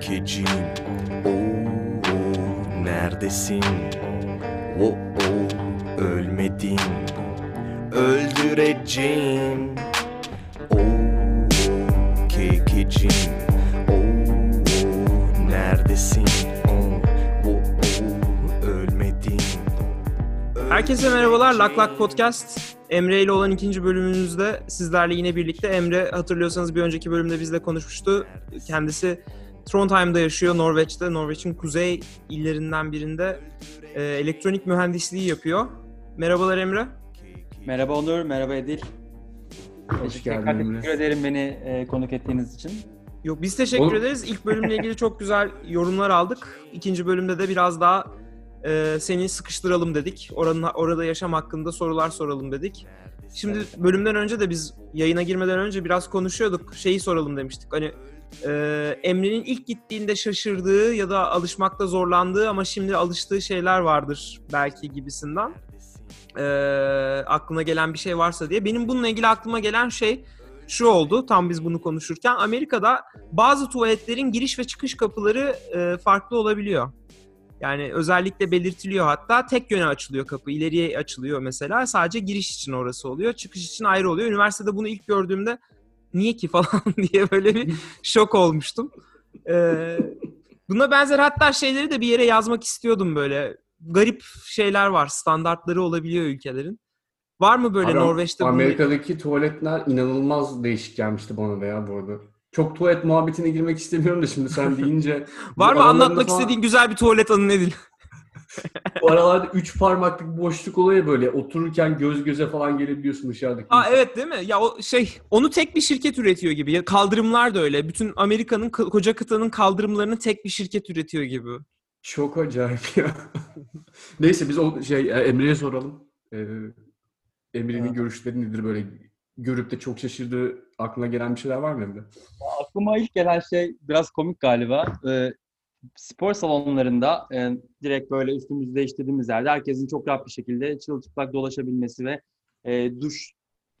kekecim Oo, neredesin? Oo, ölmedin Öldüreceğim Oo, kekecim Oo, neredesin? Oo, ölmedin Herkese merhabalar. Lak Lak Podcast. Emre ile olan ikinci bölümümüzde sizlerle yine birlikte. Emre hatırlıyorsanız bir önceki bölümde bizle konuşmuştu. Kendisi Trondheim'da yaşıyor, Norveç'te. Norveç'in kuzey illerinden birinde e, elektronik mühendisliği yapıyor. Merhabalar Emre. Merhaba Onur, merhaba Edil. Hoş Tekrar geldin Emre. Teşekkür ederim beni e, konuk ettiğiniz için. Yok biz teşekkür Oğlum- ederiz. İlk bölümle ilgili çok güzel yorumlar aldık. İkinci bölümde de biraz daha e, seni sıkıştıralım dedik. Oranın, orada yaşam hakkında sorular soralım dedik. Şimdi bölümden önce de biz yayına girmeden önce biraz konuşuyorduk. Şeyi soralım demiştik. Hani e, Emre'nin ilk gittiğinde şaşırdığı ya da alışmakta zorlandığı ama şimdi alıştığı şeyler vardır belki gibisinden. E, aklına gelen bir şey varsa diye. Benim bununla ilgili aklıma gelen şey şu oldu. Tam biz bunu konuşurken Amerika'da bazı tuvaletlerin giriş ve çıkış kapıları e, farklı olabiliyor. Yani özellikle belirtiliyor hatta tek yöne açılıyor kapı. ileriye açılıyor mesela. Sadece giriş için orası oluyor. Çıkış için ayrı oluyor. Üniversitede bunu ilk gördüğümde niye ki falan diye böyle bir şok olmuştum. Ee, buna benzer hatta şeyleri de bir yere yazmak istiyordum böyle. Garip şeyler var. Standartları olabiliyor ülkelerin. Var mı böyle Abi, Norveç'te bunu- Amerika'daki tuvaletler inanılmaz değişik gelmişti bana da ya bu arada. Çok tuvalet muhabbetine girmek istemiyorum da şimdi sen deyince. Var mı anlatmak falan- istediğin güzel bir tuvalet anı nedir? Bu aralarda üç parmaklık boşluk oluyor böyle otururken göz göze falan gelebiliyorsun dışarıdaki. Aa insan. evet değil mi? Ya o şey onu tek bir şirket üretiyor gibi. Ya kaldırımlar da öyle. Bütün Amerika'nın ko- koca kıtanın kaldırımlarını tek bir şirket üretiyor gibi. Çok acayip ya. Neyse biz o şey e, Emre'ye soralım. Ee, Emre'nin Evet. görüşleri nedir böyle görüp de çok şaşırdığı aklına gelen bir şeyler var mı Emre? Aklıma ilk gelen şey biraz komik galiba. E, spor salonlarında e, direkt böyle üstümüzü değiştirdiğimiz yerde herkesin çok rahat bir şekilde çırılçıplak dolaşabilmesi ve e, duş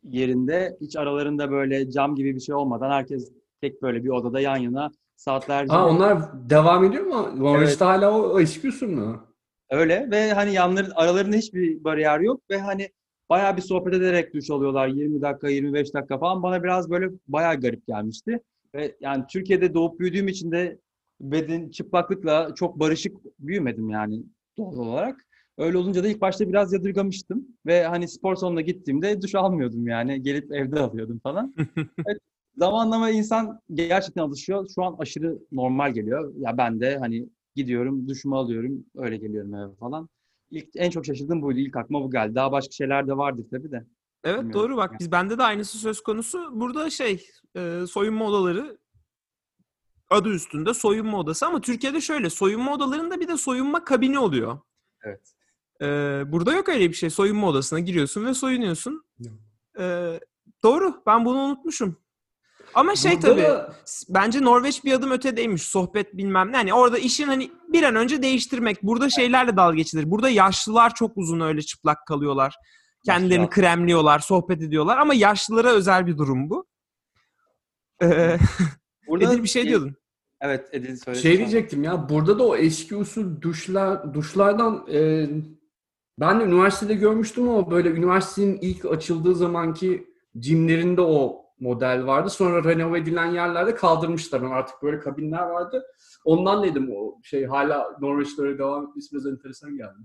yerinde hiç aralarında böyle cam gibi bir şey olmadan herkes tek böyle bir odada yan yana saatlerce Aa onlar devam ediyor mu? Norveç'te hala o, eski usul mü? Öyle ve hani yanları, aralarında hiçbir bariyer yok ve hani bayağı bir sohbet ederek duş alıyorlar 20 dakika 25 dakika falan bana biraz böyle bayağı garip gelmişti. Ve yani Türkiye'de doğup büyüdüğüm için de beden çıplaklıkla çok barışık büyümedim yani doğal olarak. Öyle olunca da ilk başta biraz yadırgamıştım ve hani spor salonuna gittiğimde duş almıyordum yani gelip evde alıyordum falan. Evet, zamanlama insan gerçekten alışıyor. Şu an aşırı normal geliyor. Ya ben de hani gidiyorum, duşumu alıyorum, öyle geliyorum eve falan. İlk en çok şaşırdığım buydu. İlk aklıma bu geldi. Daha başka şeyler de vardır tabii de. Evet Bilmiyorum. doğru bak biz bende de aynısı söz konusu. Burada şey e, soyunma odaları adı üstünde soyunma odası ama Türkiye'de şöyle soyunma odalarında bir de soyunma kabini oluyor. Evet. E, burada yok öyle bir şey. Soyunma odasına giriyorsun ve soyunuyorsun. Yok. E, doğru ben bunu unutmuşum. Ama şey Burada tabii da- Bence Norveç bir adım ötedeymiş. Sohbet bilmem ne. Yani orada işin hani bir an önce değiştirmek. Burada şeylerle dalga geçilir. Burada yaşlılar çok uzun öyle çıplak kalıyorlar. Kendilerini Yaşlı. kremliyorlar, sohbet ediyorlar. Ama yaşlılara özel bir durum bu. Ee, Edil bir şey diyordun. Evet Edil söyle. Şey diyecektim ya burada da o eski usul duşlar duşlardan e, ben de üniversitede görmüştüm ama böyle üniversitenin ilk açıldığı zamanki cimlerinde o model vardı. Sonra renove edilen yerlerde kaldırmışlar. Artık böyle kabinler vardı. Ondan dedim o şey hala Norveç'te öyle devam etmesi biraz enteresan geldi.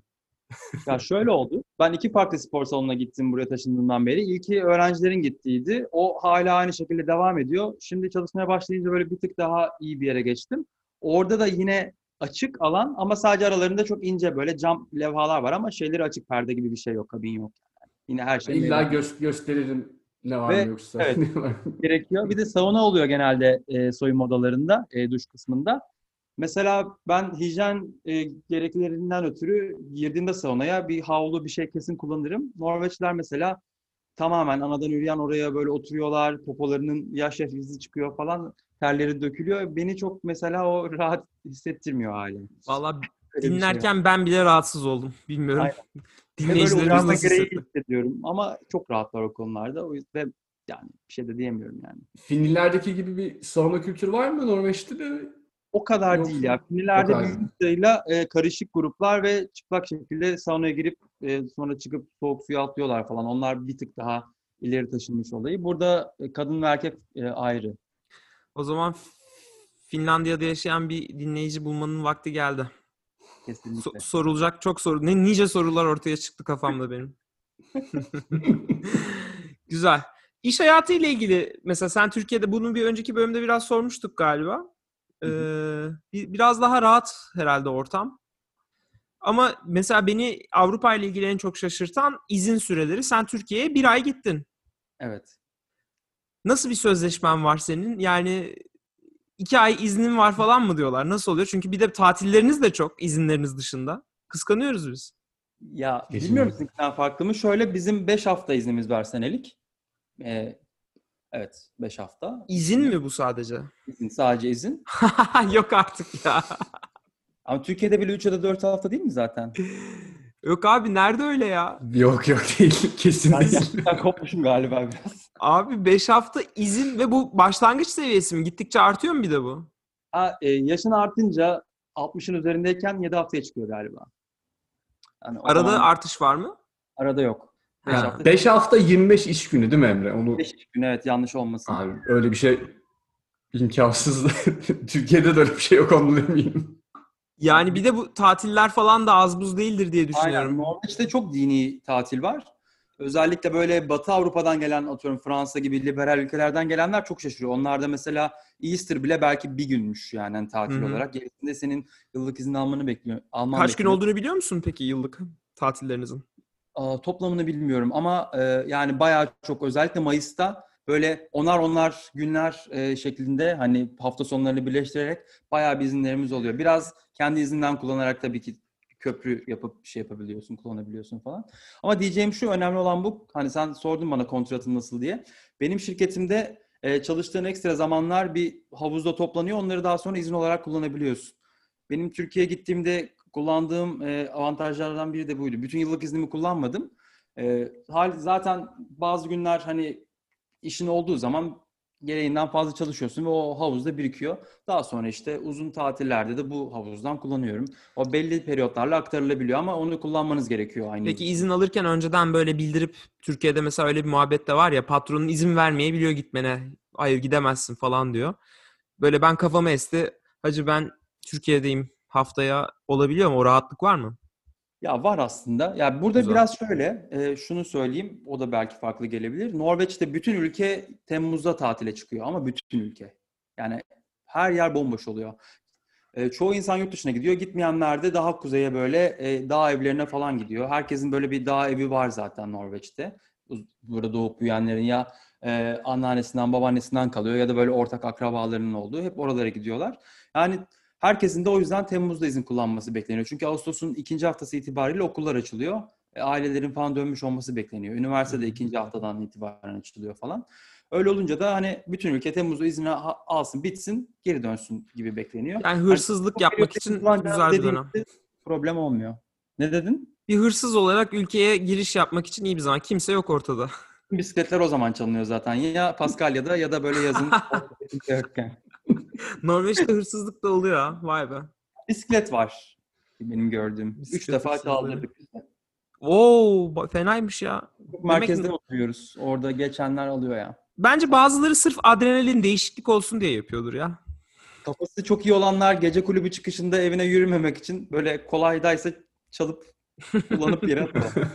Ya şöyle oldu. Ben iki farklı spor salonuna gittim buraya taşındığımdan beri. İlki öğrencilerin gittiğiydi. O hala aynı şekilde devam ediyor. Şimdi çalışmaya başlayınca böyle bir tık daha iyi bir yere geçtim. Orada da yine açık alan ama sadece aralarında çok ince böyle cam levhalar var ama şeyleri açık perde gibi bir şey yok, kabin yok. Yani. Yine her şey İlla gö- gösteririm ne var Ve- mı yoksa. evet. gerekiyor. Bir de sauna oluyor genelde e, soyunma odalarında, e, duş kısmında. Mesela ben hijyen e, gerekliliklerinden ötürü girdiğimde saunaya bir havlu bir şey kesin kullanırım. Norveçliler mesela tamamen anadan üreyen oraya böyle oturuyorlar, popolarının yaş yaş izi çıkıyor falan, terleri dökülüyor. Beni çok mesela o rahat hissettirmiyor hali. Valla şey dinlerken ben bile rahatsız oldum. Bilmiyorum. Aynen. Dinleyicilerimiz nasıl hissediyorum ama çok rahatlar o konularda. O yüzden yani bir şey de diyemiyorum yani. Finlilerdeki gibi bir sauna kültürü var mı Norveç'te de? O kadar Yok, değil ya. kadar. büyük sayıyla e, karışık gruplar ve çıplak şekilde saunaya girip e, sonra çıkıp soğuk suya atlıyorlar falan. Onlar bir tık daha ileri taşınmış olayı. Burada e, kadın ve erkek e, ayrı. O zaman Finlandiya'da yaşayan bir dinleyici bulmanın vakti geldi. Kesinlikle. So- sorulacak çok soru. Ne nice sorular ortaya çıktı kafamda benim. Güzel. İş hayatı ile ilgili mesela sen Türkiye'de bunu bir önceki bölümde biraz sormuştuk galiba. Ee, bir- biraz daha rahat herhalde ortam. Ama mesela beni Avrupa ile ilgili en çok şaşırtan izin süreleri. Sen Türkiye'ye bir ay gittin. Evet. Nasıl bir sözleşmen var senin? Yani iki ay iznin var falan mı diyorlar? Nasıl oluyor? Çünkü bir de tatilleriniz de çok izinleriniz dışında. Kıskanıyoruz biz. Ya Kesinlikle. bilmiyorum sizinkinden farklı mı? Şöyle bizim 5 hafta iznimiz var senelik. E, evet 5 hafta. İzin mi bu sadece? İzin, sadece izin. Yok artık ya. Ama Türkiye'de bile 3 ya da 4 hafta değil mi zaten? Yok abi nerede öyle ya? Yok yok değil. Ben Kesinlikle. gerçekten kopmuşum galiba biraz. Abi 5 hafta izin ve bu başlangıç seviyesi mi? Gittikçe artıyor mu bir de bu? Ha, e, yaşın artınca 60'ın üzerindeyken 7 haftaya çıkıyor galiba. Yani Arada zaman artış var mı? arada yok. 5 Ha. hafta. 5 hafta 25 iş günü değil mi Emre? Onu 5 gün evet yanlış olmasın. abi öyle bir şey imkansız. Türkiye'de de öyle bir şey yok ondan eminim. Yani bir de bu tatiller falan da az buz değildir diye Aynen. düşünüyorum. Norveç'te çok dini tatil var. Özellikle böyle Batı Avrupa'dan gelen atıyorum Fransa gibi liberal ülkelerden gelenler çok şaşırıyor. Onlarda mesela Easter bile belki bir günmüş yani hani tatil Hı hı. olarak. Gerisinde senin yıllık izin almanı bekliyor. Alman Kaç gün bekliyor. olduğunu biliyor musun peki yıllık tatillerinizin? Toplamını bilmiyorum ama e, yani bayağı çok özellikle Mayıs'ta böyle onar onar günler e, şeklinde hani hafta sonlarını birleştirerek bayağı bir izinlerimiz oluyor. Biraz kendi izinden kullanarak tabii ki köprü yapıp şey yapabiliyorsun, kullanabiliyorsun falan. Ama diyeceğim şu önemli olan bu. Hani sen sordun bana kontratın nasıl diye. Benim şirketimde e, çalıştığın ekstra zamanlar bir havuzda toplanıyor. Onları daha sonra izin olarak kullanabiliyorsun. Benim Türkiye'ye gittiğimde kullandığım e, avantajlardan biri de buydu. Bütün yıllık iznimi kullanmadım. E, hal zaten bazı günler hani işin olduğu zaman gereğinden fazla çalışıyorsun ve o havuzda birikiyor. Daha sonra işte uzun tatillerde de bu havuzdan kullanıyorum. O belli periyotlarla aktarılabiliyor ama onu kullanmanız gerekiyor aynı. Peki izin alırken önceden böyle bildirip Türkiye'de mesela öyle bir muhabbet de var ya patronun izin vermeyebiliyor gitmene. Hayır gidemezsin falan diyor. Böyle ben kafamı esti. Hacı ben Türkiye'deyim haftaya olabiliyor mu? O rahatlık var mı? Ya var aslında. Ya burada Güzel. biraz şöyle, e, şunu söyleyeyim, o da belki farklı gelebilir. Norveç'te bütün ülke Temmuz'da tatile çıkıyor ama bütün ülke. Yani her yer bomboş oluyor. E, çoğu insan yurt dışına gidiyor. Gitmeyenler de daha kuzeye böyle e, dağ evlerine falan gidiyor. Herkesin böyle bir dağ evi var zaten Norveç'te. Bu- Burada doğup büyüyenlerin ya e, anneannesinden, babaannesinden kalıyor ya da böyle ortak akrabalarının olduğu. Hep oralara gidiyorlar. Yani Herkesin de o yüzden Temmuz'da izin kullanması bekleniyor. Çünkü Ağustos'un ikinci haftası itibariyle okullar açılıyor. E, ailelerin falan dönmüş olması bekleniyor. Üniversite de ikinci haftadan itibaren açılıyor falan. Öyle olunca da hani bütün ülke Temmuz'da izni ha- alsın, bitsin, geri dönsün gibi bekleniyor. Yani hırsızlık yapmak için güzel bir dönem. Problem olmuyor. Ne dedin? Bir hırsız olarak ülkeye giriş yapmak için iyi bir zaman. Kimse yok ortada. Bisikletler o zaman çalınıyor zaten. Ya Paskalya'da ya da böyle yazın yokken. Norveç'te hırsızlık da oluyor ha. Vay be. Bisiklet var benim gördüğüm. Üç Bisiklet defa hırsızlığı. kaldırdık. Oo, fenaymış ya. Merkezde Demek- oturuyoruz. Orada geçenler alıyor ya. Bence bazıları sırf adrenalin değişiklik olsun diye yapıyordur ya. Kafası çok iyi olanlar gece kulübü çıkışında evine yürümemek için böyle kolaydaysa çalıp kullanıp yere atıyor.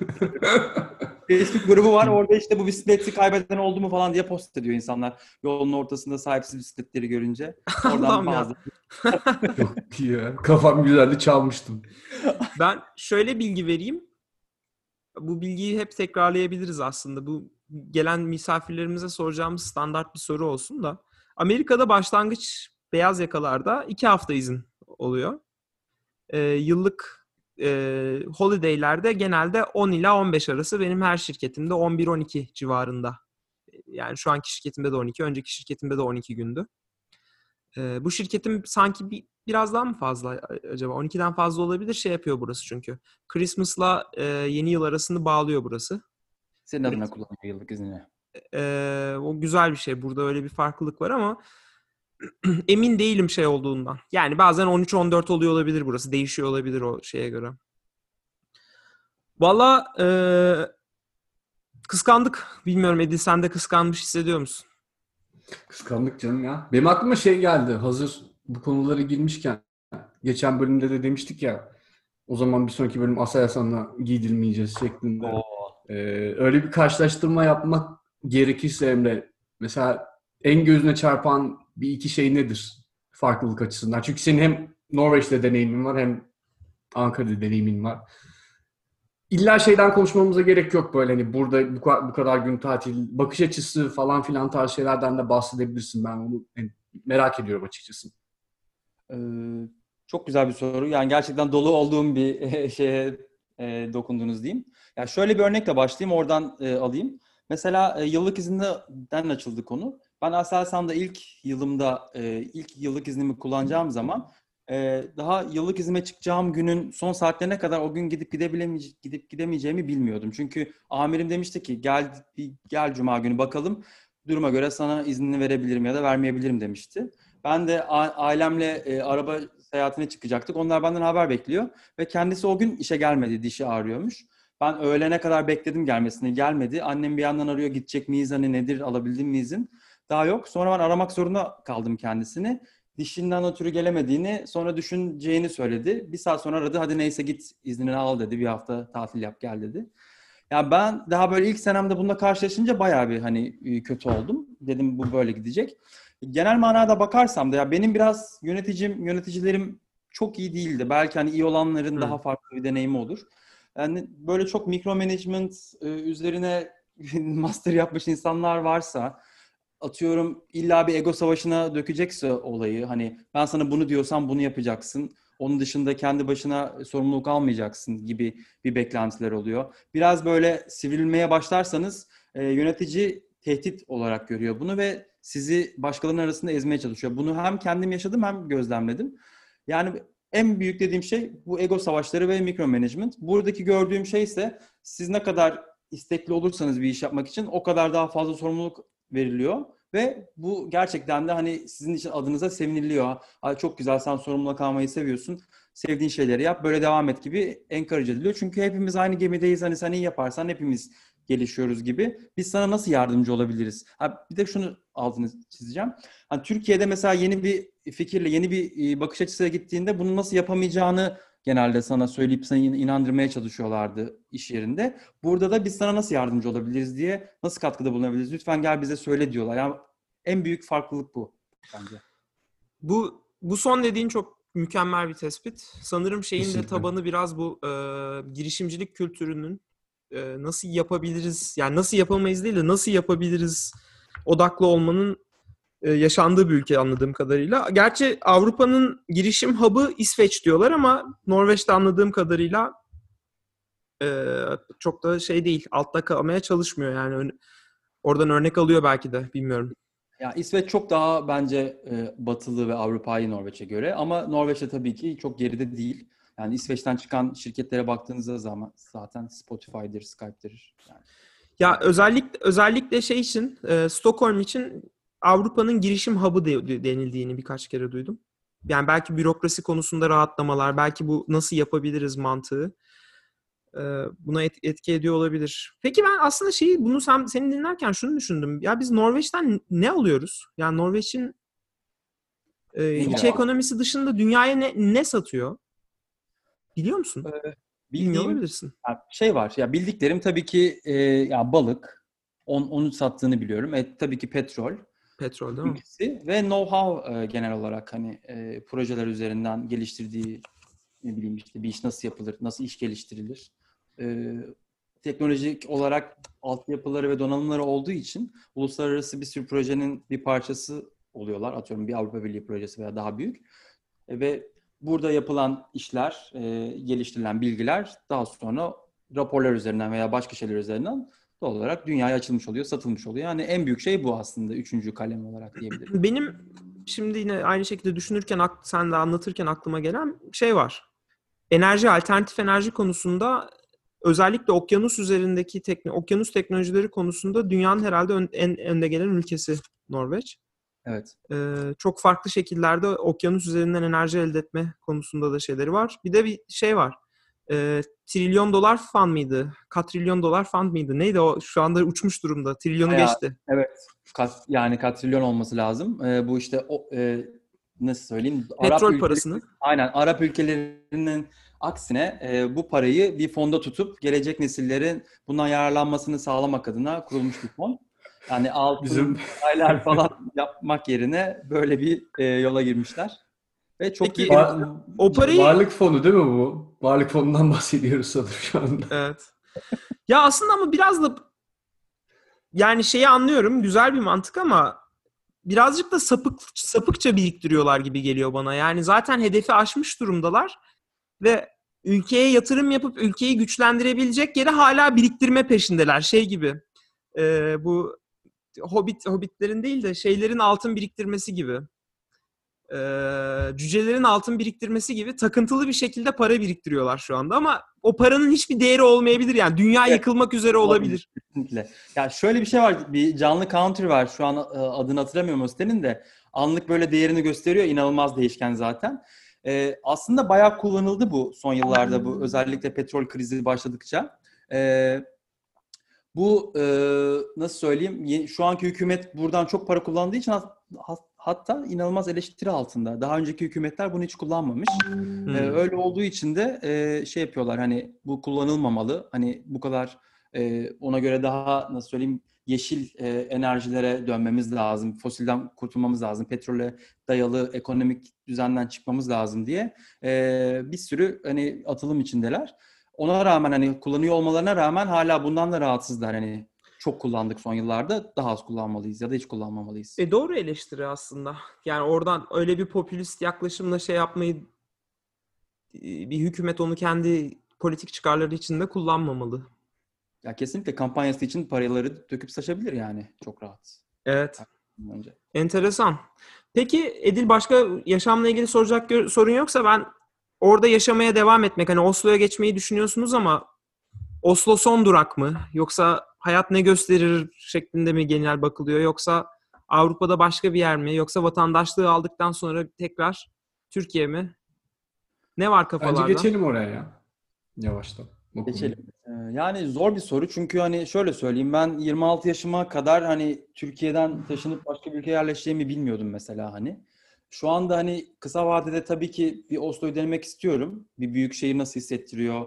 Facebook grubu var. Orada işte bu bisikleti kaybeden oldu mu falan diye post ediyor insanlar. Yolun ortasında sahipsiz bisikletleri görünce. Oradan bazı. Çok iyi ya. Kafam güzeldi çalmıştım. Ben şöyle bilgi vereyim. Bu bilgiyi hep tekrarlayabiliriz aslında. Bu gelen misafirlerimize soracağımız standart bir soru olsun da. Amerika'da başlangıç beyaz yakalarda iki hafta izin oluyor. Ee, yıllık e, holidaylerde genelde 10 ila 15 arası. Benim her şirketimde 11-12 civarında. Yani şu anki şirketimde de 12, önceki şirketimde de 12 gündü. Ee, bu şirketim sanki bir biraz daha mı fazla acaba? 12'den fazla olabilir. Şey yapıyor burası çünkü. Christmas'la e, yeni yıl arasını bağlıyor burası. Senin adına kullanıyor yıllık iznini. Ee, o güzel bir şey. Burada öyle bir farklılık var ama emin değilim şey olduğundan. Yani bazen 13-14 oluyor olabilir burası. Değişiyor olabilir o şeye göre. Valla e, kıskandık. Bilmiyorum Edil sen de kıskanmış hissediyor musun? Kıskandık canım ya. Benim aklıma şey geldi. Hazır bu konulara girmişken. Geçen bölümde de demiştik ya. O zaman bir sonraki bölüm Asay Hasan'la giydirmeyeceğiz şeklinde. Oo. Ee, öyle bir karşılaştırma yapmak gerekirse Emre. Mesela en gözüne çarpan bir iki şey nedir? Farklılık açısından. Çünkü senin hem Norveç'te deneyimin var hem Ankara'da deneyimin var. İlla şeyden konuşmamıza gerek yok böyle hani burada bu, ka- bu kadar gün tatil, bakış açısı falan filan tarz şeylerden de bahsedebilirsin. Ben onu hani, merak ediyorum açıkçası. Ee, çok güzel bir soru. Yani gerçekten dolu olduğum bir şeye e, dokundunuz diyeyim. Ya şöyle bir örnekle başlayayım, oradan e, alayım. Mesela e, yıllık izinden açıldı konu. Ben Aselsan'da ilk yılımda, e, ilk yıllık iznimi kullanacağım zaman e, daha yıllık izime çıkacağım günün son saatlerine kadar o gün gidip gidebilemeyece- gidip gidemeyeceğimi bilmiyordum. Çünkü amirim demişti ki gel gel cuma günü bakalım duruma göre sana iznini verebilirim ya da vermeyebilirim demişti. Ben de ailemle e, araba seyahatine çıkacaktık. Onlar benden haber bekliyor ve kendisi o gün işe gelmedi, dişi ağrıyormuş. Ben öğlene kadar bekledim gelmesini, gelmedi. Annem bir yandan arıyor, gidecek miyiz, hani nedir, alabildim mi izin? Daha yok. Sonra ben aramak zorunda kaldım kendisini. Dişinden ötürü gelemediğini, sonra düşüneceğini söyledi. Bir saat sonra aradı, hadi neyse git iznini al dedi. Bir hafta tatil yap gel dedi. Ya ben daha böyle ilk senemde bununla karşılaşınca bayağı bir hani kötü oldum. Dedim bu böyle gidecek. Genel manada bakarsam da ya benim biraz yöneticim, yöneticilerim çok iyi değildi. Belki hani iyi olanların Hı. daha farklı bir deneyimi olur. Yani böyle çok mikro management üzerine master yapmış insanlar varsa atıyorum illa bir ego savaşına dökecekse olayı hani ben sana bunu diyorsam bunu yapacaksın. Onun dışında kendi başına sorumluluk almayacaksın gibi bir beklentiler oluyor. Biraz böyle sivrilmeye başlarsanız e, yönetici tehdit olarak görüyor bunu ve sizi başkalarının arasında ezmeye çalışıyor. Bunu hem kendim yaşadım hem gözlemledim. Yani en büyük dediğim şey bu ego savaşları ve mikro management. Buradaki gördüğüm şey ise siz ne kadar istekli olursanız bir iş yapmak için o kadar daha fazla sorumluluk veriliyor. Ve bu gerçekten de hani sizin için adınıza seviniliyor. Ay çok güzel sen sorumluluk almayı seviyorsun. Sevdiğin şeyleri yap böyle devam et gibi encourage ediliyor. Çünkü hepimiz aynı gemideyiz. Hani sen iyi yaparsan hepimiz gelişiyoruz gibi. Biz sana nasıl yardımcı olabiliriz? Ha, bir de şunu altını çizeceğim. Hani Türkiye'de mesela yeni bir fikirle, yeni bir e, bakış açısıyla gittiğinde bunu nasıl yapamayacağını genelde sana söyleyip seni inandırmaya çalışıyorlardı iş yerinde. Burada da biz sana nasıl yardımcı olabiliriz diye, nasıl katkıda bulunabiliriz? Lütfen gel bize söyle diyorlar. Yani en büyük farklılık bu bence. Bu bu son dediğin çok mükemmel bir tespit. Sanırım şeyin de Kesinlikle. tabanı biraz bu e, girişimcilik kültürünün e, nasıl yapabiliriz, yani nasıl yapamayız değil de nasıl yapabiliriz odaklı olmanın yaşandığı bir ülke anladığım kadarıyla. Gerçi Avrupa'nın girişim hub'ı İsveç diyorlar ama Norveç'te anladığım kadarıyla e, çok da şey değil, altta kalmaya çalışmıyor yani. Oradan örnek alıyor belki de, bilmiyorum. Ya İsveç çok daha bence e, batılı ve Avrupa'yı Norveç'e göre ama Norveç'te tabii ki çok geride değil. Yani İsveç'ten çıkan şirketlere baktığınızda zaman zaten Spotify'dır, Skype'dir. Yani Ya özellikle özellikle şey için e, Stockholm için Avrupa'nın girişim hub'ı de- de- denildiğini birkaç kere duydum. Yani belki bürokrasi konusunda rahatlamalar, belki bu nasıl yapabiliriz mantığı buna et- etki ediyor olabilir. Peki ben aslında şeyi bunu sen seni dinlerken şunu düşündüm. Ya biz Norveç'ten ne alıyoruz? Yani Norveç'in e, iç ekonomisi dışında dünyaya ne, ne satıyor? Biliyor musun? Bilmiyor bildiğim olabilirsin. Ya şey var. Ya bildiklerim tabii ki e, ya balık. On, onu sattığını biliyorum. E, tabii ki petrol. Petrol değil mi? İkisi ve know-how e, genel olarak hani e, projeler üzerinden geliştirdiği ne bileyim işte bir iş nasıl yapılır, nasıl iş geliştirilir. E, teknolojik olarak altyapıları ve donanımları olduğu için uluslararası bir sürü projenin bir parçası oluyorlar. Atıyorum bir Avrupa Birliği projesi veya daha büyük. E, ve burada yapılan işler, e, geliştirilen bilgiler daha sonra raporlar üzerinden veya başka şeyler üzerinden doğal olarak dünyaya açılmış oluyor, satılmış oluyor. Yani en büyük şey bu aslında üçüncü kalem olarak diyebilirim. Benim şimdi yine aynı şekilde düşünürken sen de anlatırken aklıma gelen şey var. Enerji, alternatif enerji konusunda özellikle okyanus üzerindeki tekno, okyanus teknolojileri konusunda dünyanın herhalde ön- en önde gelen ülkesi Norveç. Evet. Ee, çok farklı şekillerde okyanus üzerinden enerji elde etme konusunda da şeyleri var. Bir de bir şey var. Ee, trilyon dolar fan mıydı? Katrilyon dolar fan mıydı? Neydi o? Şu anda uçmuş durumda. Trilyonu Bayağı- geçti. Evet. Kat, yani katrilyon olması lazım. Ee, bu işte o e, nasıl söyleyeyim? Petrol ülkeleri- parasını. Aynen. Arap ülkelerinin aksine e, bu parayı bir fonda tutup gelecek nesillerin bundan yararlanmasını sağlamak adına kurulmuş bir fon. Yani altın, Bizim aylar falan yapmak yerine böyle bir e, yola girmişler. Ve çok Peki, iyi. Var- o parayı- Varlık fonu değil mi bu? Varlık fonundan bahsediyoruz sanırım şu anda. Evet. Ya aslında ama biraz da yani şeyi anlıyorum. Güzel bir mantık ama birazcık da sapık sapıkça biriktiriyorlar gibi geliyor bana. Yani zaten hedefi aşmış durumdalar ve ülkeye yatırım yapıp ülkeyi güçlendirebilecek yere hala biriktirme peşindeler. Şey gibi. e, bu Hobbit Hobbitlerin değil de şeylerin altın biriktirmesi gibi. E, cücelerin altın biriktirmesi gibi takıntılı bir şekilde para biriktiriyorlar şu anda ama o paranın hiçbir değeri olmayabilir yani dünya Evet. yıkılmak üzere olabilir. Kesinlikle. Ya şöyle bir şey var. Bir canlı counter var. Şu an adını hatırlamıyorum o sitenin de. Anlık böyle değerini gösteriyor. İnanılmaz değişken zaten. E, aslında bayağı kullanıldı bu son yıllarda bu özellikle petrol krizi başladıkça. E, bu e, nasıl söyleyeyim? ye- Şu anki hükümet buradan çok para kullandığı için hatta inanılmaz eleştiri altında. Daha önceki hükümetler bunu hiç kullanmamış. Hmm. Ee, öyle olduğu için de e, şey yapıyorlar hani bu kullanılmamalı. Hani bu kadar e, ona göre daha nasıl söyleyeyim yeşil e, enerjilere dönmemiz lazım. Fosilden kurtulmamız lazım. Petrole dayalı ekonomik düzenden çıkmamız lazım diye e, bir sürü hani atılım içindeler. Ona rağmen hani kullanıyor olmalarına rağmen hala bundan da rahatsızlar. Hani çok kullandık son yıllarda daha az kullanmalıyız ya da hiç kullanmamalıyız. E doğru eleştiri aslında. Yani oradan öyle bir popülist yaklaşımla şey yapmayı e, bir hükümet onu kendi politik çıkarları için de kullanmamalı. Ya kesinlikle kampanyası için paraları döküp saçabilir yani çok rahat. Evet. Önce. Enteresan. Peki Edil başka yaşamla ilgili soracak sorun yoksa ben orada yaşamaya devam etmek hani Oslo'ya geçmeyi düşünüyorsunuz ama Oslo son durak mı? Yoksa hayat ne gösterir şeklinde mi genel bakılıyor? Yoksa Avrupa'da başka bir yer mi? Yoksa vatandaşlığı aldıktan sonra tekrar Türkiye mi? Ne var kafalarda? Bence geçelim oraya ya. Yavaştan. Konuyu. Geçelim. Ee, Yani zor bir soru çünkü hani şöyle söyleyeyim ben 26 yaşıma kadar hani Türkiye'den taşınıp başka bir ülkeye yerleşeceğimi bilmiyordum mesela hani. Şu anda hani kısa vadede tabii ki bir Oslo'yu denemek istiyorum. Bir büyük şehir nasıl hissettiriyor?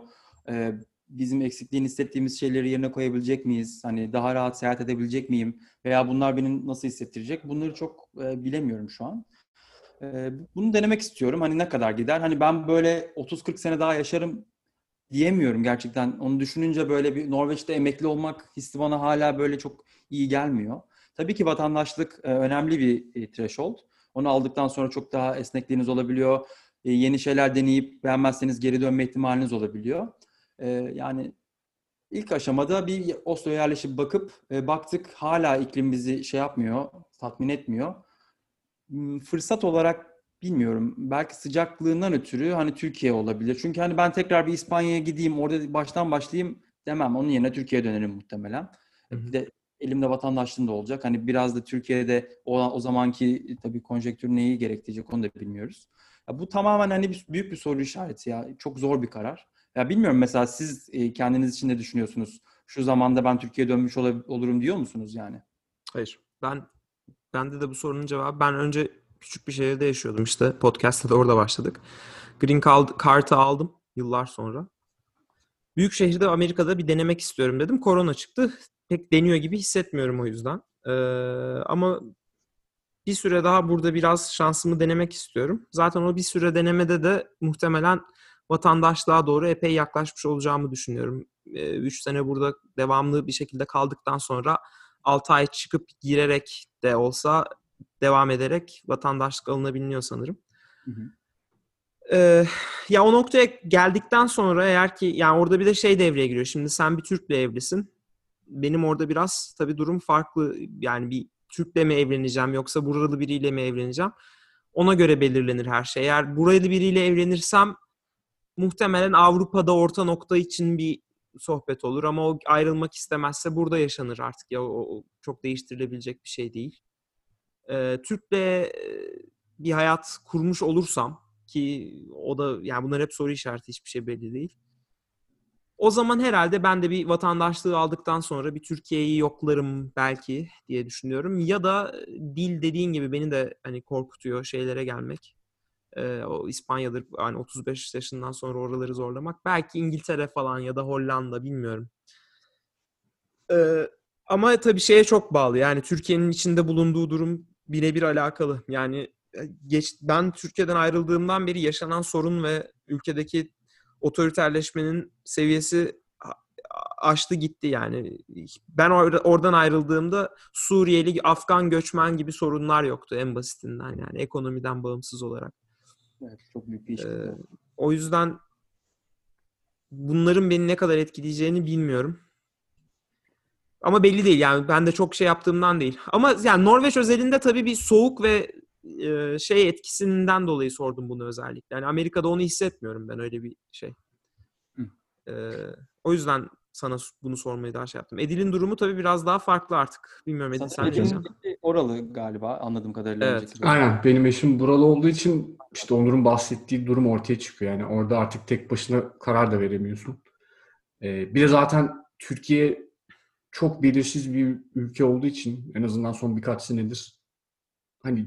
Bizim eksikliğini hissettiğimiz şeyleri yerine koyabilecek miyiz? Hani daha rahat seyahat edebilecek miyim? Veya bunlar beni nasıl hissettirecek? Bunları çok e, bilemiyorum şu an. Ee, bunu denemek istiyorum. Hani ne kadar gider? Hani ben böyle 30-40 sene daha yaşarım diyemiyorum gerçekten. Onu düşününce böyle bir Norveç'te emekli olmak hissi bana hala böyle çok iyi gelmiyor. Tabii ki vatandaşlık e, önemli bir e, threshold. Onu aldıktan sonra çok daha esnekliğiniz olabiliyor. E, Yeni şeyler deneyip beğenmezseniz geri dönme ihtimaliniz olabiliyor. E, Yani ilk aşamada bir Oslo'ya yerleşip bakıp e, baktık hala iklim bizi şey yapmıyor, tatmin etmiyor. Hmm, Fırsat olarak bilmiyorum. Belki sıcaklığından ötürü hani Türkiye olabilir. Çünkü hani ben tekrar bir İspanya'ya gideyim, orada baştan başlayayım demem. Onun yerine Türkiye'ye dönerim muhtemelen. Hı hı. Bir de elimde vatandaşlığım da olacak. Hani biraz da Türkiye'de o, o zamanki tabii konjektür neyi gerektirecek onu da bilmiyoruz. Ya bu tamamen hani bir, büyük bir soru işareti ya. Çok zor bir karar. Ya bilmiyorum mesela siz e, kendiniz için ne düşünüyorsunuz? Şu zamanda ben Türkiye'ye dönmüş ola- olurum diyor musunuz yani? Hayır. Ben bende de bu sorunun cevabı ben önce küçük bir şehirde yaşıyordum işte. Podcast'ta da orada başladık. Green Card- Card'ı aldım yıllar sonra. Büyük şehirde Amerika'da bir denemek istiyorum dedim. Korona çıktı. Pek deniyor gibi hissetmiyorum o yüzden. Ee, ama bir süre daha burada biraz şansımı denemek istiyorum. Zaten o bir süre denemede de muhtemelen vatandaşlığa doğru epey yaklaşmış olacağımı düşünüyorum. 3 sene burada devamlı bir şekilde kaldıktan sonra 6 ay çıkıp girerek de olsa devam ederek vatandaşlık alınabiliyor sanırım. Hı hı. Ee, ya o noktaya geldikten sonra eğer ki yani orada bir de şey devreye giriyor. Şimdi sen bir Türk'le evlisin. Benim orada biraz tabii durum farklı. Yani bir Türk'le mi evleneceğim yoksa buralı biriyle mi evleneceğim? Ona göre belirlenir her şey. Eğer buralı biriyle evlenirsem muhtemelen Avrupa'da orta nokta için bir sohbet olur ama o ayrılmak istemezse burada yaşanır artık ya o, o çok değiştirilebilecek bir şey değil. e, Türk'le e, bir hayat kurmuş olursam ki o da yani bunlar hep soru işareti hiçbir şey belli değil. O zaman herhalde ben de bir vatandaşlığı aldıktan sonra bir Türkiye'yi yoklarım belki diye düşünüyorum. Ya da dil dediğin gibi beni de hani korkutuyor şeylere gelmek. Ee, o İspanya'dır hani 35 yaşından sonra oraları zorlamak. Belki İngiltere falan ya da Hollanda bilmiyorum. Ee, ama tabii şeye çok bağlı. Yani Türkiye'nin içinde bulunduğu durum birebir alakalı. Yani geç, ben Türkiye'den ayrıldığımdan beri yaşanan sorun ve ülkedeki otoriterleşmenin seviyesi aştı gitti yani. Ben or- oradan ayrıldığımda Suriyeli, Afgan göçmen gibi sorunlar yoktu en basitinden yani ekonomiden bağımsız olarak. Evet, çok büyük bir iş. Ee, o yüzden bunların beni ne kadar etkileyeceğini bilmiyorum. Ama belli değil yani ben de çok şey yaptığımdan değil. Ama yani Norveç özelinde tabii bir soğuk ve e, şey etkisinden dolayı sordum bunu özellikle. Yani Amerika'da onu hissetmiyorum ben öyle bir şey. E, o yüzden sana bunu sormayı daha şey yaptım. Edil'in durumu tabii biraz daha farklı artık. Bilmiyorum Edil sen ne diyeceksin? oralı galiba anladığım kadarıyla. Evet. Aynen. Benim eşim buralı olduğu için işte Onur'un bahsettiği durum ortaya çıkıyor. Yani orada artık tek başına karar da veremiyorsun. Ee, bir de zaten Türkiye çok belirsiz bir ülke olduğu için en azından son birkaç senedir hani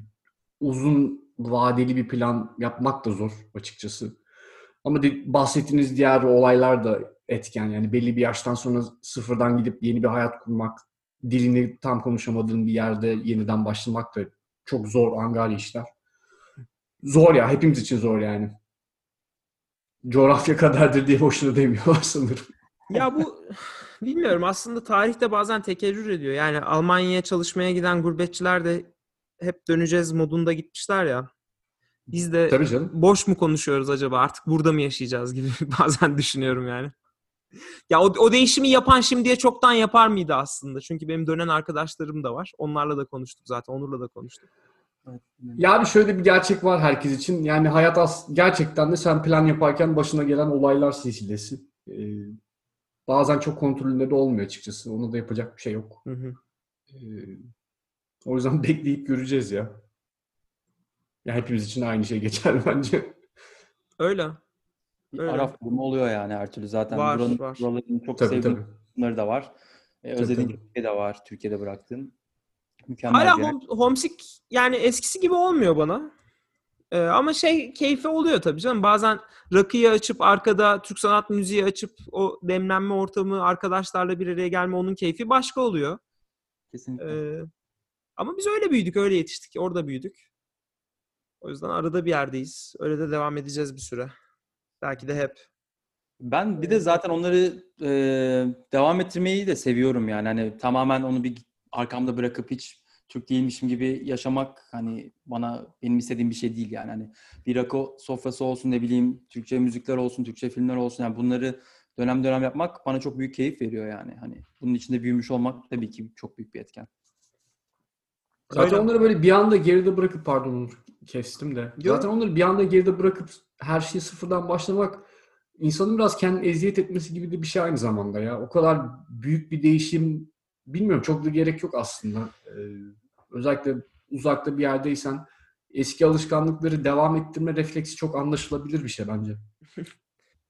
uzun vadeli bir plan yapmak da zor açıkçası. Ama de, bahsettiğiniz diğer olaylar da etken. Yani belli bir yaştan sonra sıfırdan gidip yeni bir hayat kurmak, dilini tam konuşamadığın bir yerde yeniden başlamak da çok zor, angali işler. Zor ya, hepimiz için zor yani. Coğrafya kadardır diye boşuna demiyorlar sanırım. Ya bu bilmiyorum aslında tarihte bazen tekerrür ediyor. Yani Almanya'ya çalışmaya giden gurbetçiler de hep döneceğiz modunda gitmişler ya. Biz de Tabii canım. boş mu konuşuyoruz acaba? Artık burada mı yaşayacağız gibi bazen düşünüyorum yani. Ya o, o değişimi yapan şimdiye çoktan yapar mıydı aslında? Çünkü benim dönen arkadaşlarım da var. Onlarla da konuştuk zaten. Onur'la da konuştuk. Ya bir şöyle bir gerçek var herkes için. Yani hayat as gerçekten de sen plan yaparken başına gelen olaylar silsilesi. Ee, bazen çok kontrolünde de olmuyor açıkçası. Ona da yapacak bir şey yok. Hı hı. Ee, o yüzden bekleyip göreceğiz ya. Ya hepimiz için aynı şey geçer bence. Öyle. Öyle. Araf durumu oluyor yani her türlü. Zaten Var, buranın, var. buraların çok Tabii sevdiğim tabii. da var. E, Tabii, özlediğim tabii. Türkiye'de var. Türkiye'de bıraktığım. Mükemmel Hala hom- homesick yani eskisi gibi olmuyor bana. Ee, ama şey keyfi oluyor tabii canım. Bazen rakıyı açıp arkada Türk sanat müziği açıp o demlenme ortamı arkadaşlarla bir araya gelme onun keyfi başka oluyor. Kesinlikle. Ee, ama biz öyle büyüdük, öyle yetiştik, orada büyüdük. O yüzden arada bir yerdeyiz. Öyle de devam edeceğiz bir süre. Belki de hep. Ben bir de zaten onları e, devam ettirmeyi de seviyorum yani. Hani tamamen onu bir arkamda bırakıp hiç Türk değilmişim gibi yaşamak hani bana benim istediğim bir şey değil yani. Hani bir rakı sofrası olsun ne bileyim Türkçe müzikler olsun, Türkçe filmler olsun yani bunları dönem dönem yapmak bana çok büyük keyif veriyor yani. Hani bunun içinde büyümüş olmak tabii ki çok büyük bir etken. Zaten Öyle. onları böyle bir anda geride bırakıp pardon kestim de. Yok. Zaten onları bir anda geride bırakıp her şeyi sıfırdan başlamak insanın biraz kendini eziyet etmesi gibi de bir şey aynı zamanda ya. O kadar büyük bir değişim bilmiyorum çok da gerek yok aslında. Ee, özellikle uzakta bir yerdeysen eski alışkanlıkları devam ettirme refleksi çok anlaşılabilir bir şey bence.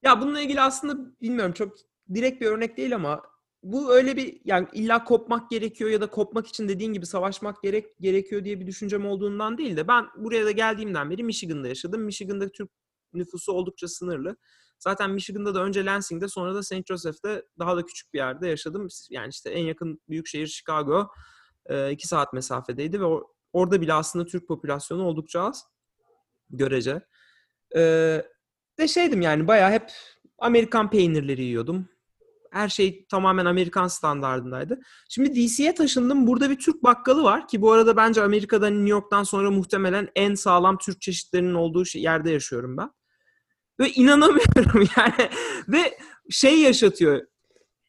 Ya bununla ilgili aslında bilmiyorum çok direkt bir örnek değil ama bu öyle bir yani illa kopmak gerekiyor ya da kopmak için dediğin gibi savaşmak gerek gerekiyor diye bir düşüncem olduğundan değil de ben buraya da geldiğimden beri Michigan'da yaşadım. Michigan'da Türk nüfusu oldukça sınırlı. Zaten Michigan'da da önce Lansing'de sonra da St. Joseph'te daha da küçük bir yerde yaşadım. Yani işte en yakın büyük şehir Chicago. Ee, iki saat mesafedeydi ve or- orada bile aslında Türk popülasyonu oldukça az. Görece. Ee, ve şeydim yani bayağı hep Amerikan peynirleri yiyordum. Her şey tamamen Amerikan standardındaydı. Şimdi DC'ye taşındım. Burada bir Türk bakkalı var ki bu arada bence Amerika'da New York'tan sonra muhtemelen en sağlam Türk çeşitlerinin olduğu yerde yaşıyorum ben. Ve inanamıyorum yani. Ve şey yaşatıyor.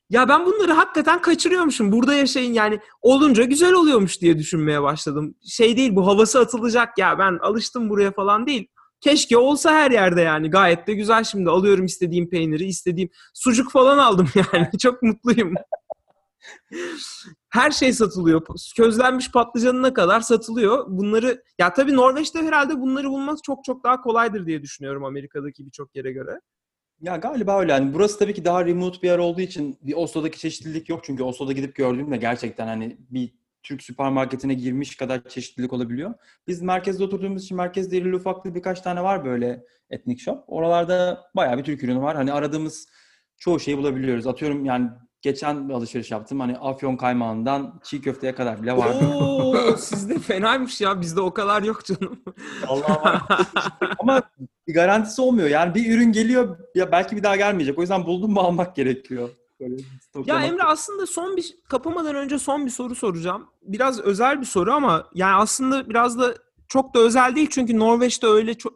Ya ben bunları hakikaten kaçırıyormuşum. Burada yaşayın yani olunca güzel oluyormuş diye düşünmeye başladım. Şey değil bu havası atılacak ya ben alıştım buraya falan değil. Keşke olsa her yerde yani. Gayet de güzel şimdi. Alıyorum istediğim peyniri, istediğim sucuk falan aldım yani. Çok mutluyum. Her şey satılıyor. Közlenmiş patlıcanına kadar satılıyor. Bunları ya tabii Norveç'te herhalde bunları bulmak çok çok daha kolaydır diye düşünüyorum Amerika'daki birçok yere göre. Ya galiba öyle. Yani burası tabii ki daha remote bir yer olduğu için bir Oslo'daki çeşitlilik yok. Çünkü Oslo'da gidip gördüğümde gerçekten hani bir Türk süpermarketine girmiş kadar çeşitlilik olabiliyor. Biz merkezde oturduğumuz için merkezde irili ufaklı birkaç tane var böyle etnik shop. Oralarda bayağı bir Türk ürünü var. Hani aradığımız çoğu şeyi bulabiliyoruz. Atıyorum yani geçen bir alışveriş yaptım. Hani afyon kaymağından çiğ köfteye kadar bile var. Oo, sizde fenaymış ya. Bizde o kadar yok canım. Allah var. Ama bir garantisi olmuyor. Yani bir ürün geliyor ya belki bir daha gelmeyecek. O yüzden buldum mu almak gerekiyor. Böyle Ya. Emre aslında son bir kapamadan önce son bir soru soracağım. Biraz özel bir soru ama yani aslında biraz da çok da özel değil çünkü Norveç'te öyle çok,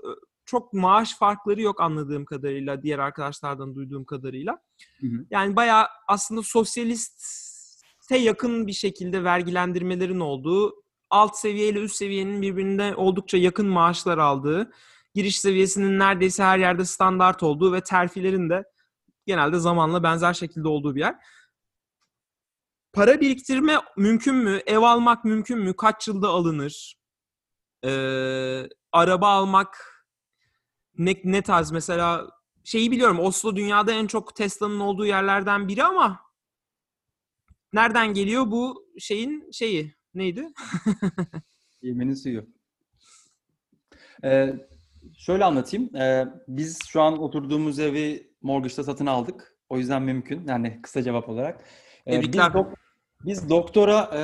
çok maaş farkları yok anladığım kadarıyla diğer arkadaşlardan duyduğum kadarıyla. Hı hı. Yani bayağı aslında sosyaliste yakın bir şekilde vergilendirmelerin olduğu, alt seviye ile üst seviyenin birbirine oldukça yakın maaşlar aldığı, giriş seviyesinin neredeyse her yerde standart olduğu ve terfilerin de genelde zamanla benzer şekilde olduğu bir yer. Para biriktirme mümkün mü? Ev almak mümkün mü? Kaç yılda alınır? Ee, araba almak ne, ne tarz? Mesela şeyi biliyorum Oslo dünyada en çok Tesla'nın olduğu yerlerden biri ama nereden geliyor bu şeyin şeyi? Neydi? Yemenin suyu. Ee, şöyle anlatayım. Ee, biz şu an oturduğumuz evi mortgage'da satın aldık. O yüzden mümkün. Yani kısa cevap olarak. Ee, biz, dok- biz doktora e,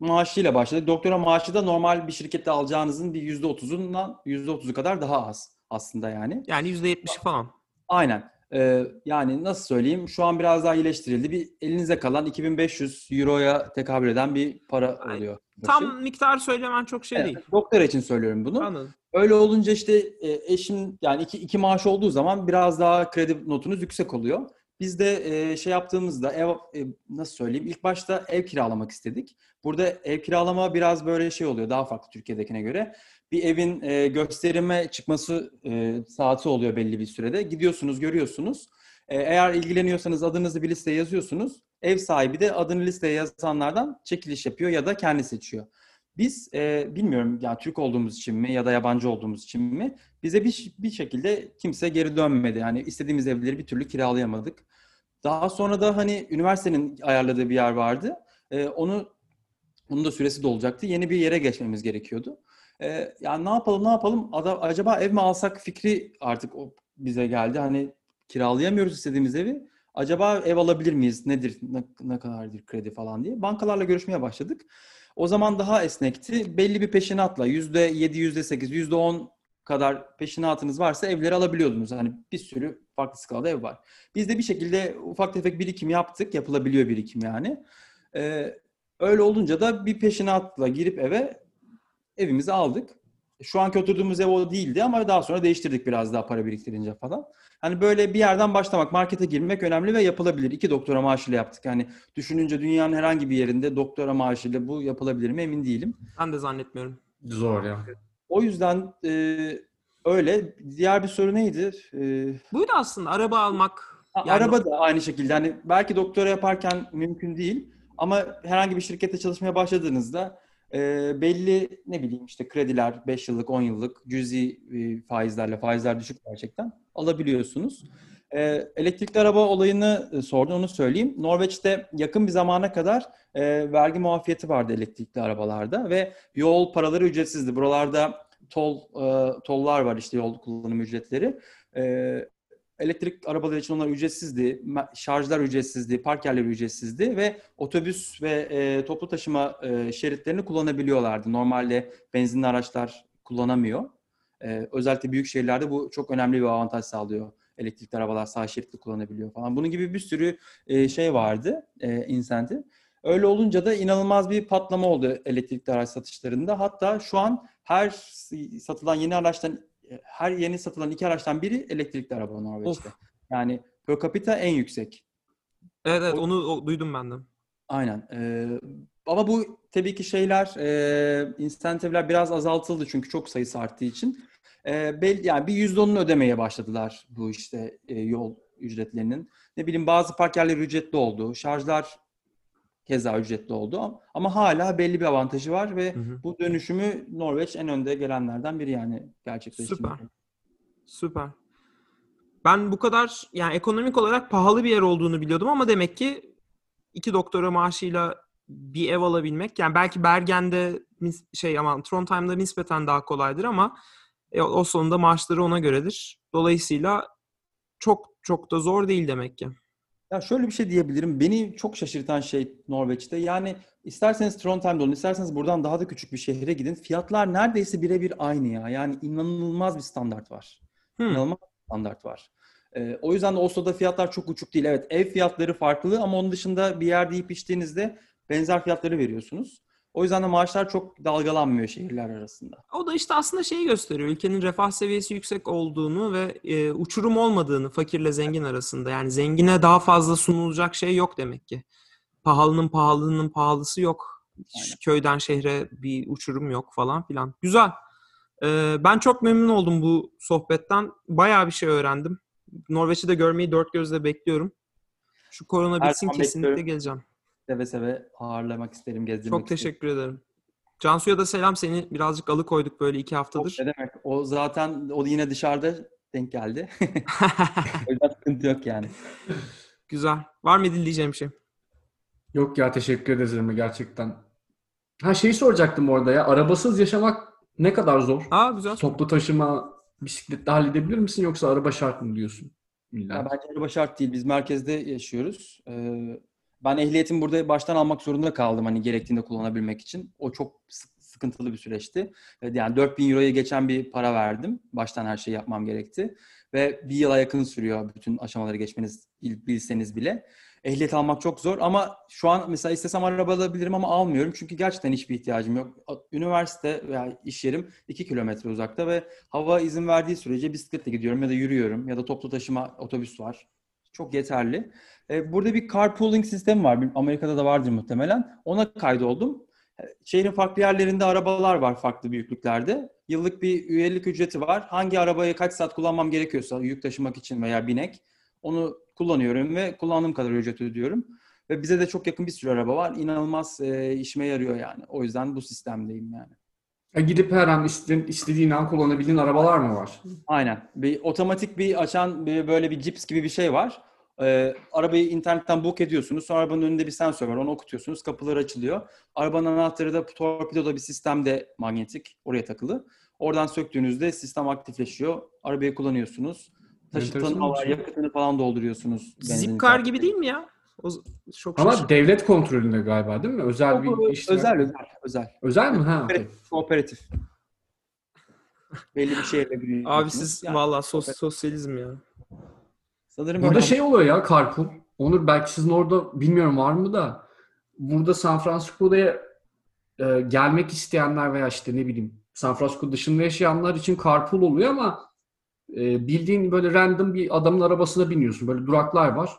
maaşıyla başladık. Doktora maaşı da normal bir şirkette alacağınızın bir %30'undan %30'u kadar daha az aslında yani. Yani %70'i falan. Aynen. Ee, yani nasıl söyleyeyim? Şu an biraz daha iyileştirildi. Bir elinize kalan 2500 euroya tekabül eden bir para Ay, oluyor. Tam miktar söylemen çok şey Evet, değil. doktora için söylüyorum bunu. Anladım. Öyle olunca işte e, eşim yani iki, iki maaş olduğu zaman biraz daha kredi notunuz yüksek oluyor. Biz de e, şey yaptığımızda ev e, nasıl söyleyeyim ilk başta ev kiralamak istedik. Burada ev kiralama biraz böyle şey oluyor daha farklı Türkiye'dekine göre. Bir evin e, gösterime çıkması e, saati oluyor belli bir sürede. Gidiyorsunuz görüyorsunuz. E, eğer ilgileniyorsanız adınızı bir listeye yazıyorsunuz. Ev sahibi de adını listeye yazanlardan çekiliş yapıyor ya da kendi seçiyor. Biz e, bilmiyorum yani Türk olduğumuz için mi ya da yabancı olduğumuz için mi bize bir, bir şekilde kimse geri dönmedi. Yani istediğimiz evleri bir türlü kiralayamadık. Daha sonra da hani üniversitenin ayarladığı bir yer vardı. E, onu onun da süresi dolacaktı. Yeni bir yere geçmemiz gerekiyordu. E, yani ne yapalım ne yapalım Ada- acaba ev mi alsak fikri artık o bize geldi. Hani kiralayamıyoruz istediğimiz evi. Acaba ev alabilir miyiz? Nedir? Ne, ne kadardır kredi falan diye. Bankalarla görüşmeye başladık. O zaman daha esnekti. Belli bir peşinatla %7, %8, %10 kadar peşinatınız varsa evleri alabiliyordunuz. Hani bir sürü farklı skalada ev var. Biz de bir şekilde ufak tefek birikim yaptık. Yapılabiliyor birikim yani. Ee, öyle olunca da bir peşinatla girip eve evimizi aldık. Şu anki oturduğumuz ev o değildi ama daha sonra değiştirdik biraz daha para biriktirince falan. Hani böyle bir yerden başlamak, markete girmek önemli ve yapılabilir. İki doktora maaşıyla yaptık. Yani düşününce dünyanın herhangi bir yerinde doktora maaşıyla bu yapılabilir mi emin değilim. Ben de zannetmiyorum. Zor ya. O yüzden e, öyle. Diğer bir soru neydi? E, Buydu aslında araba almak. Yani- Araba da aynı şekilde. Hani belki doktora yaparken mümkün değil. Ama herhangi bir şirkette çalışmaya başladığınızda e, belli ne bileyim işte krediler 5 yıllık 10 yıllık cüzi e, faizlerle faizler düşük gerçekten alabiliyorsunuz. E, elektrikli araba olayını e, sordun onu söyleyeyim. Norveç'te yakın bir zamana kadar e, vergi muafiyeti vardı elektrikli arabalarda ve yol paraları ücretsizdi. Buralarda tol e, tollar var işte yol kullanım ücretleri. E, elektrik arabalar için onlar ücretsizdi, şarjlar ücretsizdi, park yerleri ücretsizdi ve otobüs ve e, toplu taşıma e, şeritlerini kullanabiliyorlardı. Normalde benzinli araçlar kullanamıyor. E, özellikle büyük şehirlerde bu çok önemli bir avantaj sağlıyor. Elektrikli arabalar sağ şeritli kullanabiliyor falan. Bunun gibi bir sürü e, şey vardı, e, insentif. Öyle olunca da inanılmaz bir patlama oldu elektrikli araç satışlarında. Hatta şu an her satılan yeni araçtan her yeni satılan iki araçtan biri elektrikli araba Norveç'te. Of. Yani per capita en yüksek. Evet evet O- onu o- duydum ben de. Aynen. Ee, ama bu tabii ki şeyler, e, insentifler biraz azaltıldı çünkü çok sayısı arttığı için. E, bel, yani bir yüzde onunu ödemeye başladılar bu işte e, yol ücretlerinin. Ne bileyim bazı park yerleri ücretli oldu. Şarjlar keza ücretli oldu. Ama hala belli bir avantajı var ve Hı hı. bu dönüşümü Norveç en önde gelenlerden biri yani gerçekleştirdi. Süper. Süper. Ben bu kadar yani ekonomik olarak pahalı bir yer olduğunu biliyordum ama demek ki iki doktora maaşıyla bir ev alabilmek yani belki Bergen'de şey aman Trondheim'da nispeten daha kolaydır ama e, Oslo'nun da maaşları ona göredir. Dolayısıyla çok çok da zor değil demek ki. Ya şöyle bir şey diyebilirim. Beni çok şaşırtan şey Norveç'te. Yani isterseniz Trondheim'de olun, isterseniz buradan daha da küçük bir şehre gidin. Fiyatlar neredeyse birebir aynı ya. Yani inanılmaz bir standart var. Hmm. İnanılmaz bir standart var. Ee, o yüzden de Oslo'da fiyatlar çok uçuk değil. Evet ev fiyatları farklı ama onun dışında bir yerde yiyip içtiğinizde benzer fiyatları veriyorsunuz. O yüzden de maaşlar çok dalgalanmıyor şehirler arasında. O da işte aslında şeyi gösteriyor. Ülkenin refah seviyesi yüksek olduğunu ve e, uçurum olmadığını fakirle zengin arasında. Yani zengine daha fazla sunulacak şey yok demek ki. Pahalının pahalının pahalısı yok. Hiç Aynen. Köyden şehre bir uçurum yok falan filan. Güzel. E, ben çok memnun oldum bu sohbetten. Bayağı bir şey öğrendim. Norveç'i de görmeyi dört gözle bekliyorum. Şu korona bitsin kesinlikle bekliyorum. geleceğim. Seve seve ağırlamak isterim, gezdirmek Çok isterim. teşekkür ederim. Cansu'ya da selam. Seni birazcık alıkoyduk böyle iki haftadır. Ne demek? O zaten o yine dışarıda denk geldi. o yüzden sıkıntı yok yani. Güzel. Var mı diyeceğim bir şey? Yok ya teşekkür ederiz Emre gerçekten. Ha şeyi soracaktım orada ya. Arabasız yaşamak ne kadar zor? Aa güzel. Toplu taşıma bisikletle halledebilir misin yoksa araba şart mı diyorsun? İlla. Ya bence araba şart değil. Biz merkezde yaşıyoruz. Ee, ben ehliyetimi burada baştan almak zorunda kaldım hani gerektiğinde kullanabilmek için. O çok sık- sıkıntılı bir süreçti. Yani 4000 euroya geçen bir para verdim. Baştan her şeyi yapmam gerekti. Ve bir yıla yakın sürüyor bütün aşamaları geçmeniz bil- bilseniz bile. Ehliyet almak çok zor ama şu an mesela istesem araba alabilirim ama almıyorum. Çünkü gerçekten hiçbir ihtiyacım yok. Üniversite veya iş yerim 2 kilometre uzakta ve hava izin verdiği sürece bisikletle gidiyorum ya da yürüyorum ya da toplu taşıma otobüs var. Çok yeterli. E, Burada bir carpooling sistemi var. Amerika'da da vardır muhtemelen. Ona kaydoldum. E, Şehrin farklı yerlerinde arabalar var farklı büyüklüklerde. Yıllık bir üyelik ücreti var. Hangi arabayı kaç saat kullanmam gerekiyorsa yük taşımak için veya binek onu kullanıyorum ve kullandığım kadar ücret ödüyorum. Ve bize de çok yakın bir sürü araba var. İnanılmaz e, işime yarıyor yani. O yüzden bu sistemdeyim yani. Gidip her an iste- istediğin an kullanabildiğin arabalar mı var? Aynen. Bir otomatik bir açan bir, böyle bir cips gibi bir şey var. Ee, arabayı internetten book ediyorsunuz. Sonra arabanın önünde bir sensör var. Onu okutuyorsunuz. Kapılar açılıyor. Arabanın anahtarı da torpidoda bir sistemde manyetik. Oraya takılı. Oradan söktüğünüzde sistem aktifleşiyor. Arabayı kullanıyorsunuz. Taşıtın Enteresan bir şey. yakıtını falan dolduruyorsunuz. Zipcar gibi değil mi ya? O çok Ama şaşırdım. devlet kontrolünde galiba değil mi? Özel bir işlem. Özel, özel, özel. Özel mi? Ha. Kooperatif. kooperatif. Belli bir şehirle Abi büyüyorsunuz. siz Yani valla sos, sosyalizm ya. sanırım Burada şey oluyor ya carpool. Onur belki sizin orada bilmiyorum var mı da burada San Francisco'da e, gelmek isteyenler veya işte ne bileyim San Francisco dışında yaşayanlar için carpool oluyor ama e, bildiğin böyle random bir adamın arabasına biniyorsun. Böyle duraklar var.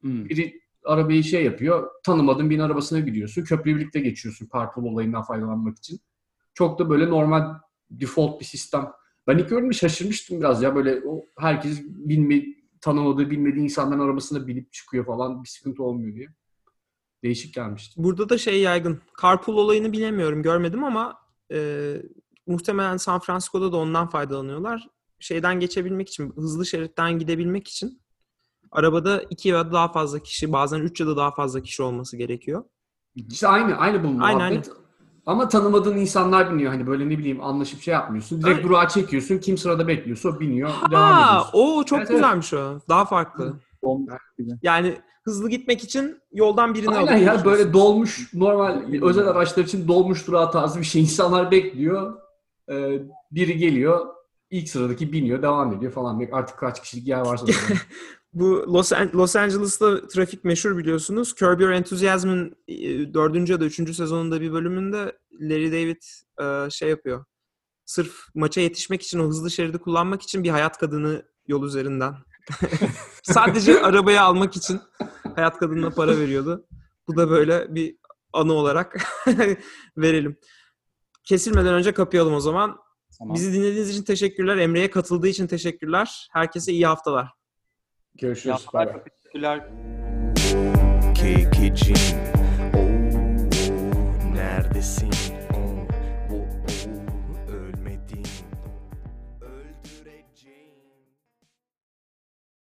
Hmm. Biri arabayı şey yapıyor. Tanımadığın birinin arabasına gidiyorsun. Köprüyü birlikte geçiyorsun carpool olayından faydalanmak için. Çok da böyle normal default bir sistem. Ben ilk gördüğümde şaşırmıştım biraz ya. Böyle o herkes bilme, tanımadığı, bilmediği insanların arabasına binip çıkıyor falan. Bir sıkıntı olmuyor diye. Değişik gelmişti. Burada da şey yaygın. Carpool olayını bilemiyorum, görmedim ama e, muhtemelen San Francisco'da da ondan faydalanıyorlar. Şeyden geçebilmek için, hızlı şeritten gidebilmek için arabada iki ya da daha fazla kişi, bazen üç ya da daha fazla kişi olması gerekiyor. İşte aynı, aynı bu muhabbet. Aynen, Ama tanımadığın insanlar biniyor. Hani böyle ne bileyim anlaşıp şey yapmıyorsun. Direkt Aynen. durağa çekiyorsun. Kim sırada bekliyorsa o biniyor. devam Ha, ediyorsun. o çok Evet, evet. güzelmiş o. Daha farklı. Yani hızlı gitmek için yoldan birini Aynen alıp ya böyle dolmuş normal özel araçlar için dolmuş durağı tarzı bir şey. İnsanlar bekliyor. Ee, biri geliyor. ilk sıradaki biniyor. Devam ediyor falan. Artık kaç kişilik yer varsa. Bu Los, An- Los Angeles'ta trafik meşhur biliyorsunuz. Curb Your Enthusiasm'ın e, dördüncü ya da üçüncü sezonunda bir bölümünde Larry David e, şey yapıyor. Sırf maça yetişmek için o hızlı şeridi kullanmak için bir hayat kadını yol üzerinden. Sadece arabayı almak için hayat kadınına para veriyordu. Bu da böyle bir anı olarak verelim. Kesilmeden önce kapayalım o zaman. Tamam. Bizi dinlediğiniz için teşekkürler. Emre'ye katıldığı için teşekkürler. Herkese iyi haftalar. Görüşürüz. Ya, teşekkürler. Kekicim, oh, neredesin?